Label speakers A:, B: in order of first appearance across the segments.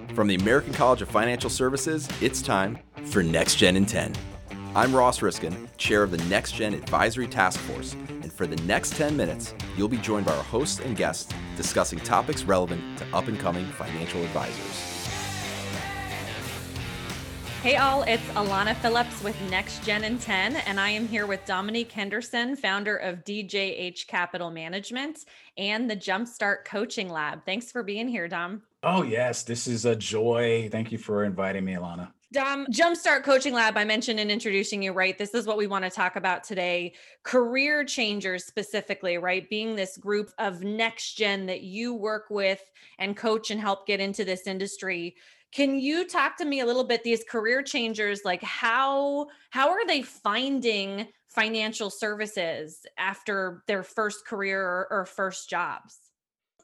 A: Mm-hmm. From the American College of Financial Services, it's time for Next Gen in 10. I'm Ross Riskin, chair of the Next Gen Advisory Task Force, and for the next 10 minutes, you'll be joined by our hosts and guests discussing topics relevant to up and coming financial advisors.
B: Hey all, it's Alana Phillips with Next Gen in 10, and I am here with Dominique Henderson, founder of DJH Capital Management and the Jumpstart Coaching Lab. Thanks for being here, Dom.
C: Oh, yes, this is a joy. Thank you for inviting me, Alana.
B: Dom, Jumpstart Coaching Lab, I mentioned in introducing you, right? This is what we want to talk about today. Career changers specifically, right? Being this group of next gen that you work with and coach and help get into this industry. Can you talk to me a little bit these career changers like how how are they finding financial services after their first career or, or first jobs?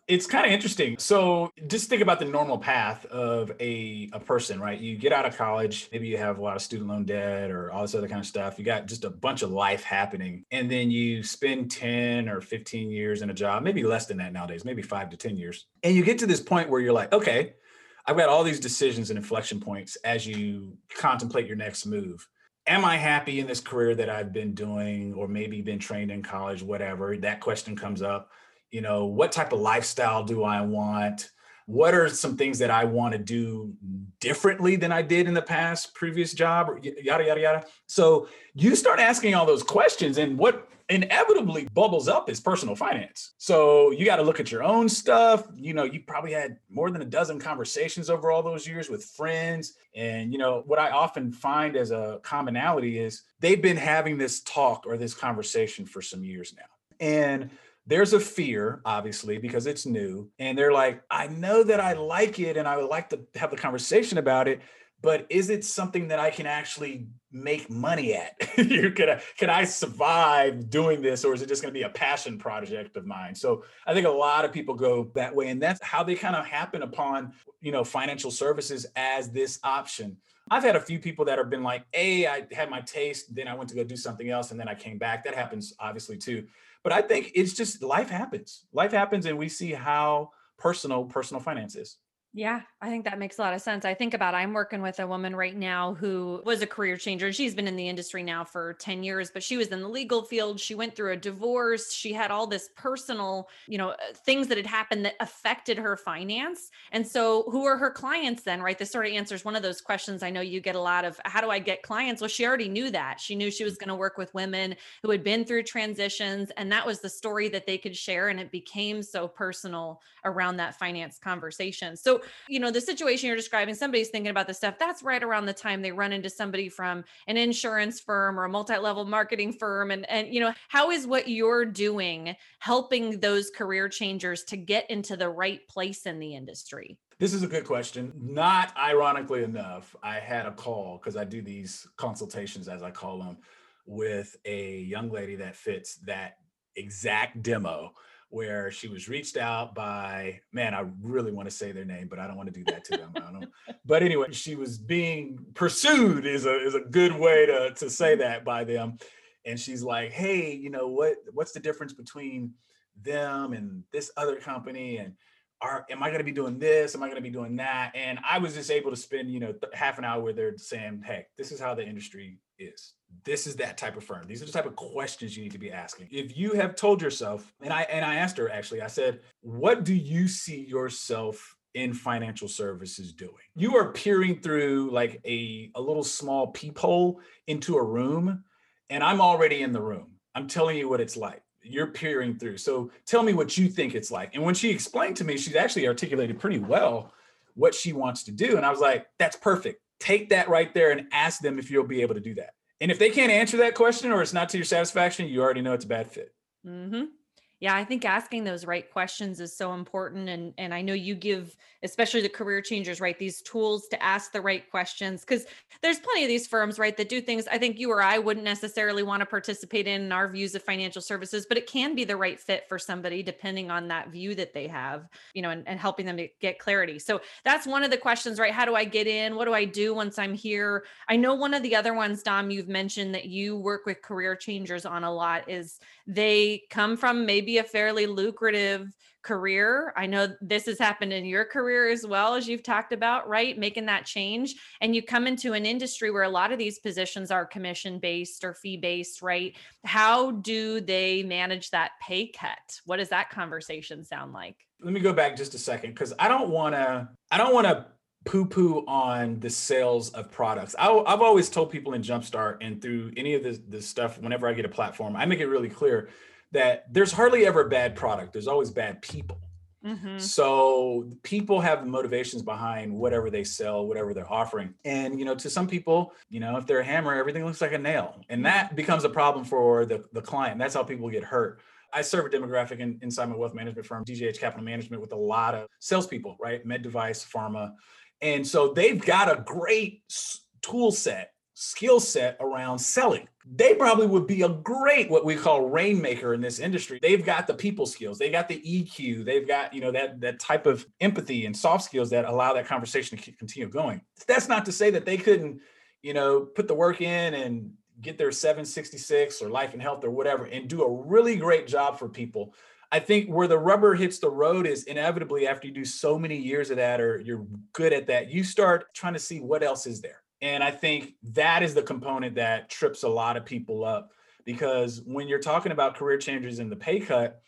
C: It's kind of interesting. So just think about the normal path of a, a person, right? You get out of college, maybe you have a lot of student loan debt or all this other kind of stuff. You got just a bunch of life happening. And then you spend 10 or 15 years in a job, maybe less than that nowadays, maybe five to 10 years. And you get to this point where you're like, okay, I've got all these decisions and inflection points as you contemplate your next move. Am I happy in this career that I've been doing, or maybe been trained in college, whatever? That question comes up. You know, what type of lifestyle do I want? What are some things that I want to do differently than I did in the past previous job, or yada, yada, yada. So you start asking all those questions, and what inevitably bubbles up is personal finance. So you got to look at your own stuff. You know, you probably had more than a dozen conversations over all those years with friends. And, you know, what I often find as a commonality is they've been having this talk or this conversation for some years now. And there's a fear, obviously, because it's new. And they're like, I know that I like it and I would like to have the conversation about it, but is it something that I can actually make money at? can, I, can I survive doing this, or is it just going to be a passion project of mine? So I think a lot of people go that way, and that's how they kind of happen upon you know financial services as this option. I've had a few people that have been like, "Hey, I had my taste, then I went to go do something else, and then I came back." That happens obviously too, but I think it's just life happens. Life happens, and we see how personal personal finance is.
B: Yeah, I think that makes a lot of sense. I think about I'm working with a woman right now who was a career changer. She's been in the industry now for 10 years, but she was in the legal field. She went through a divorce. She had all this personal, you know, uh, things that had happened that affected her finance. And so, who are her clients then, right? This sort of answers one of those questions I know you get a lot of how do I get clients? Well, she already knew that. She knew she was going to work with women who had been through transitions, and that was the story that they could share. And it became so personal around that finance conversation. So, you know, the situation you're describing, somebody's thinking about this stuff, that's right around the time they run into somebody from an insurance firm or a multi-level marketing firm. And, and, you know, how is what you're doing helping those career changers to get into the right place in the industry?
C: This is a good question. Not ironically enough, I had a call because I do these consultations, as I call them, with a young lady that fits that exact demo where she was reached out by man i really want to say their name but i don't want to do that to them. But anyway she was being pursued is a is a good way to to say mm-hmm. that by them. And she's like hey you know what what's the difference between them and this other company? And are am i going to be doing this? Am i going to be doing that? And i was just able to spend you know th- half an hour with her saying hey this is how the industry is this is that type of firm. These are the type of questions you need to be asking. If you have told yourself, and I and I asked her actually, I said, what do you see yourself in financial services doing? You are peering through like a, a little small peephole into a room, and I'm already in the room. I'm telling you what it's like. You're peering through. So tell me what you think it's like. And when she explained to me, she's actually articulated pretty well what she wants to do. And I was like, that's perfect. Take that right there and ask them if you'll be able to do that. And if they can't answer that question or it's not to your satisfaction, you already know it's a bad fit.
B: Mm-hmm. Yeah, I think asking those right questions is so important. And, and I know you give, especially the career changers, right, these tools to ask the right questions. Because there's plenty of these firms, right, that do things I think you or I wouldn't necessarily want to participate in, in our views of financial services, but it can be the right fit for somebody depending on that view that they have, you know, and, and helping them to get clarity. So that's one of the questions, right? How do I get in? What do I do once I'm here? I know one of the other ones, Dom, you've mentioned that you work with career changers on a lot is they come from maybe a fairly lucrative career. I know this has happened in your career as well as you've talked about, right? Making that change. And you come into an industry where a lot of these positions are commission based or fee based, right? How do they manage that pay cut? What does that conversation sound like?
C: Let me go back just a second because I don't want to, I don't want to poo-poo on the sales of products. I, have always told people in Jumpstart and through any of this, this stuff, whenever I get a platform, I make it really clear that there's hardly ever a bad product. There's always bad people. Mm-hmm. So people have motivations behind whatever they sell, whatever they're offering. And you know, to some people, you know, if they're a hammer, everything looks like a nail. And that becomes a problem for the, the client. That's how people get hurt. I serve a demographic in, inside my wealth management firm, DJH Capital Management, with a lot of salespeople, right? Med device, pharma, and so they've got a great tool set, skill set around selling. They probably would be a great what we call rainmaker in this industry. They've got the people skills, they got the EQ, they've got, you know, that that type of empathy and soft skills that allow that conversation to continue going. That's not to say that they couldn't, you know, put the work in and get their 766 or life and health or whatever and do a really great job for people I think where the rubber hits the road is inevitably after you do so many years of that or you're good at that, you start trying to see what else is there. And I think that is the component that trips a lot of people up because when you're talking about career changes in the pay cut,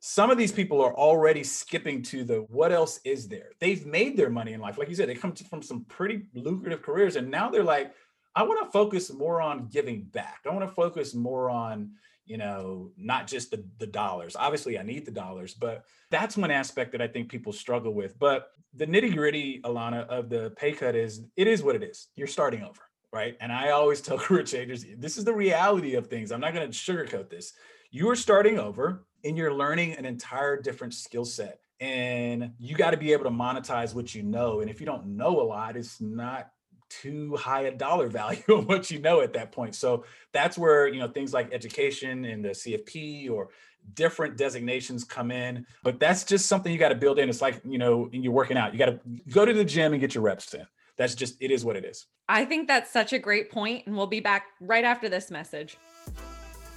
C: some of these people are already skipping to the what else is there. They've made their money in life. Like you said, they come from some pretty lucrative careers and now they're like, I want to focus more on giving back. I want to focus more on you know, not just the, the dollars. Obviously, I need the dollars, but that's one aspect that I think people struggle with. But the nitty gritty, Alana, of the pay cut is it is what it is. You're starting over, right? And I always tell career changers, this is the reality of things. I'm not going to sugarcoat this. You are starting over and you're learning an entire different skill set. And you got to be able to monetize what you know. And if you don't know a lot, it's not too high a dollar value of what you know at that point. So that's where you know things like education and the CFP or different designations come in. But that's just something you got to build in. It's like you know, you're working out. You got to go to the gym and get your reps in. That's just it is what it is.
B: I think that's such a great point, and we'll be back right after this message.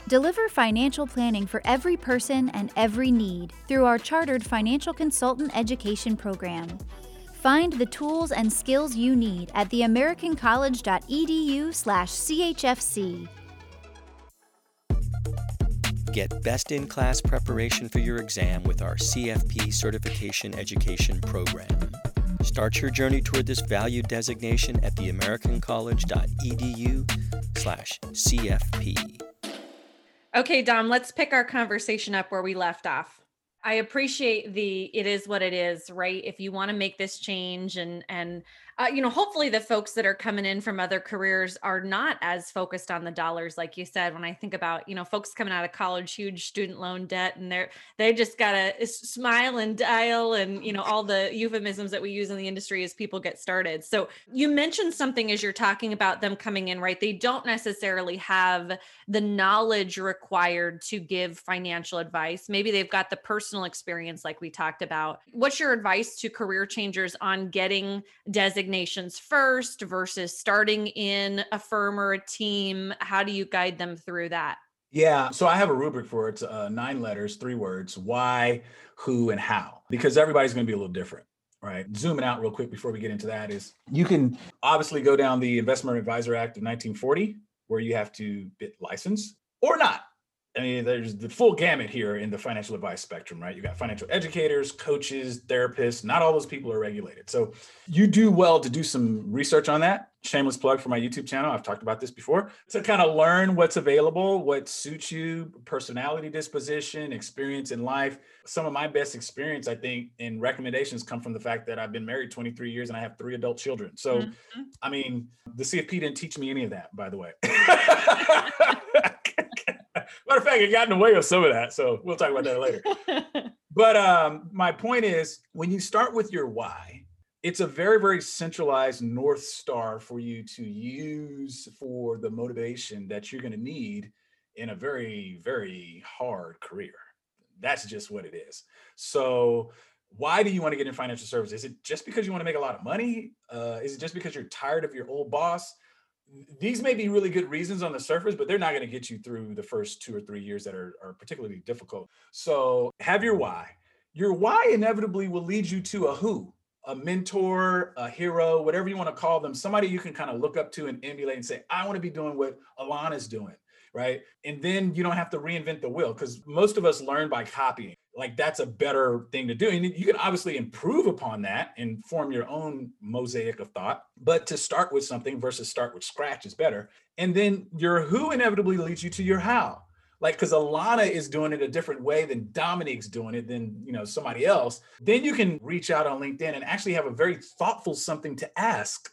D: Deliver financial planning for every person and every need through our chartered financial consultant education program. Find the tools and skills you need at theamericancollege.edu/chfc.
E: Get best in class preparation for your exam with our CFP certification education program. Start your journey toward this valued designation at theamericancollege.edu/cfp.
B: Okay, Dom, let's pick our conversation up where we left off. I appreciate the it is what it is, right? If you want to make this change and and uh, you know, hopefully the folks that are coming in from other careers are not as focused on the dollars, like you said. When I think about, you know, folks coming out of college, huge student loan debt, and they're they just gotta smile and dial, and you know, all the euphemisms that we use in the industry as people get started. So you mentioned something as you're talking about them coming in, right? They don't necessarily have the knowledge required to give financial advice. Maybe they've got the personal experience, like we talked about. What's your advice to career changers on getting designated? Designations first versus starting in a firm or a team? How do you guide them through that?
C: Yeah, so I have a rubric for it. It's uh, nine letters, three words why, who, and how, because everybody's going to be a little different right? Zooming out real quick before we get into that is you can obviously go down the Investment Advisor Act of 1940, where you have to get license or not. I mean, there's the full gamut here in the financial advice spectrum, right? You got financial educators, coaches, therapists. Not all those people are regulated. So you do well to do some research on that. Shameless plug for my YouTube channel. I've talked about this before. To kind of learn what's available, what suits you, personality disposition, experience in life. Some of my best experience, I think, in recommendations come from the fact that I've been married 23 years and I have three adult children. So, mm-hmm. I mean, the CFP didn't teach me any of that, by the way. Matter of fact, it got in the way of some of that. So we'll talk about that later. but um, my point is when you start with your why, it's a very, very centralized North Star for you to use for the motivation that you're going to need in a very, very hard career. That's just what it is. So, why do you want to get in financial services? Is it just because you want to make a lot of money? Uh, is it just because you're tired of your old boss? These may be really good reasons on the surface, but they're not going to get you through the first two or three years that are, are particularly difficult. So have your why. your why inevitably will lead you to a who, a mentor, a hero, whatever you want to call them, somebody you can kind of look up to and emulate and say, I want to be doing what Alana's doing. Right. And then you don't have to reinvent the wheel because most of us learn by copying. Like that's a better thing to do. And you can obviously improve upon that and form your own mosaic of thought. But to start with something versus start with scratch is better. And then your who inevitably leads you to your how like because Alana is doing it a different way than Dominique's doing it than you know somebody else, then you can reach out on LinkedIn and actually have a very thoughtful something to ask.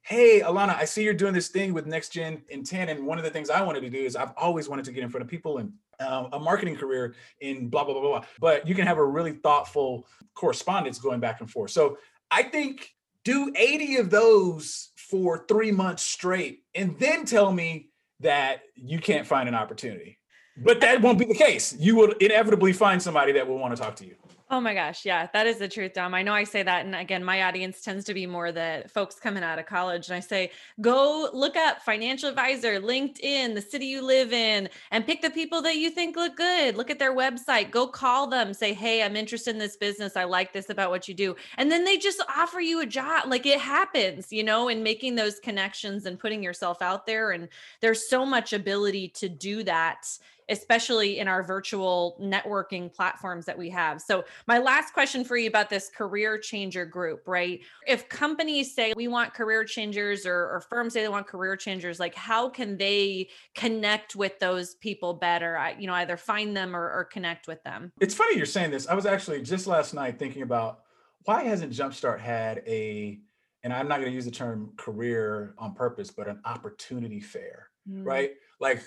C: Hey, Alana, I see you're doing this thing with Next Gen in 10. And one of the things I wanted to do is I've always wanted to get in front of people and uh, a marketing career in blah, blah, blah, blah. But you can have a really thoughtful correspondence going back and forth. So I think do 80 of those for three months straight and then tell me that you can't find an opportunity but that won't be the case. You will inevitably find somebody that will want to talk to you.
B: Oh my gosh. Yeah, that is the truth, Dom. I know I say that. And again, my audience tends to be more the folks coming out of college. And I say, go look up financial advisor, LinkedIn, the city you live in, and pick the people that you think look good. Look at their website, go call them, say, hey, I'm interested in this business. I like this about what you do. And then they just offer you a job. Like it happens, you know, in making those connections and putting yourself out there. And there's so much ability to do that especially in our virtual networking platforms that we have. So, my last question for you about this career changer group, right? If companies say we want career changers or, or firms say they want career changers, like how can they connect with those people better? I, you know, either find them or, or connect with them.
C: It's funny you're saying this. I was actually just last night thinking about why hasn't Jumpstart had a and I'm not going to use the term career on purpose, but an opportunity fair, mm. right? Like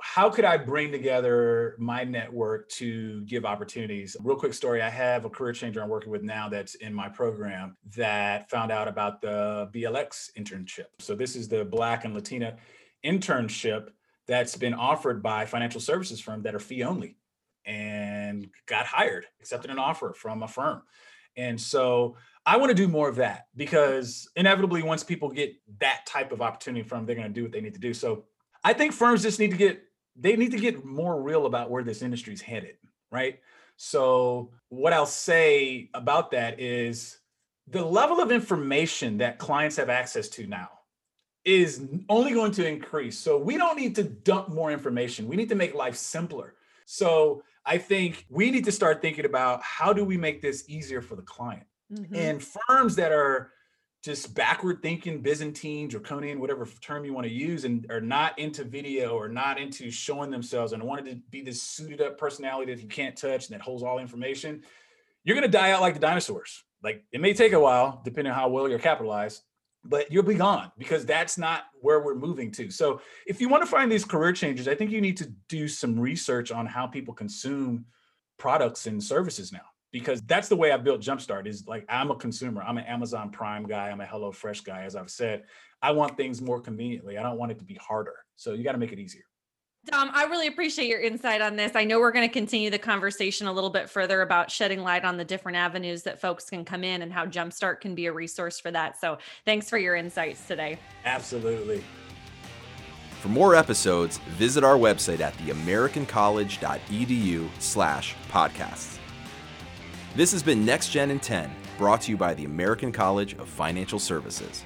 C: how could I bring together my network to give opportunities? Real quick story I have a career changer I'm working with now that's in my program that found out about the BLX internship. So, this is the Black and Latinx internship that's been offered by financial services firms that are fee only and got hired, accepted an offer from a firm. And so I want to do more of that because inevitably, once people get that type of opportunity from, they're going to do what they need to do. So I think firms just need to get they need to get more real about where this industry's headed, right? So what I'll say about that is the level of information that clients have access to now is only going to increase. So we don't need to dump more information. We need to make life simpler. So I think we need to start thinking about how do we make this easier for the client? Mm-hmm. And firms that are just backward thinking Byzantine, draconian, whatever term you want to use, and are not into video or not into showing themselves and wanted to be this suited up personality that you can't touch and that holds all information, you're going to die out like the dinosaurs. Like it may take a while, depending on how well you're capitalized, but you'll be gone because that's not where we're moving to. So if you want to find these career changes, I think you need to do some research on how people consume products and services now because that's the way I built Jumpstart is like I'm a consumer. I'm an Amazon Prime guy. I'm a HelloFresh guy. As I've said, I want things more conveniently. I don't want it to be harder. So you got to make it easier.
B: Dom, I really appreciate your insight on this. I know we're going to continue the conversation a little bit further about shedding light on the different avenues that folks can come in and how Jumpstart can be a resource for that. So thanks for your insights today.
C: Absolutely.
A: For more episodes, visit our website at theamericancollege.edu slash podcasts. This has been Next Gen in 10, brought to you by the American College of Financial Services.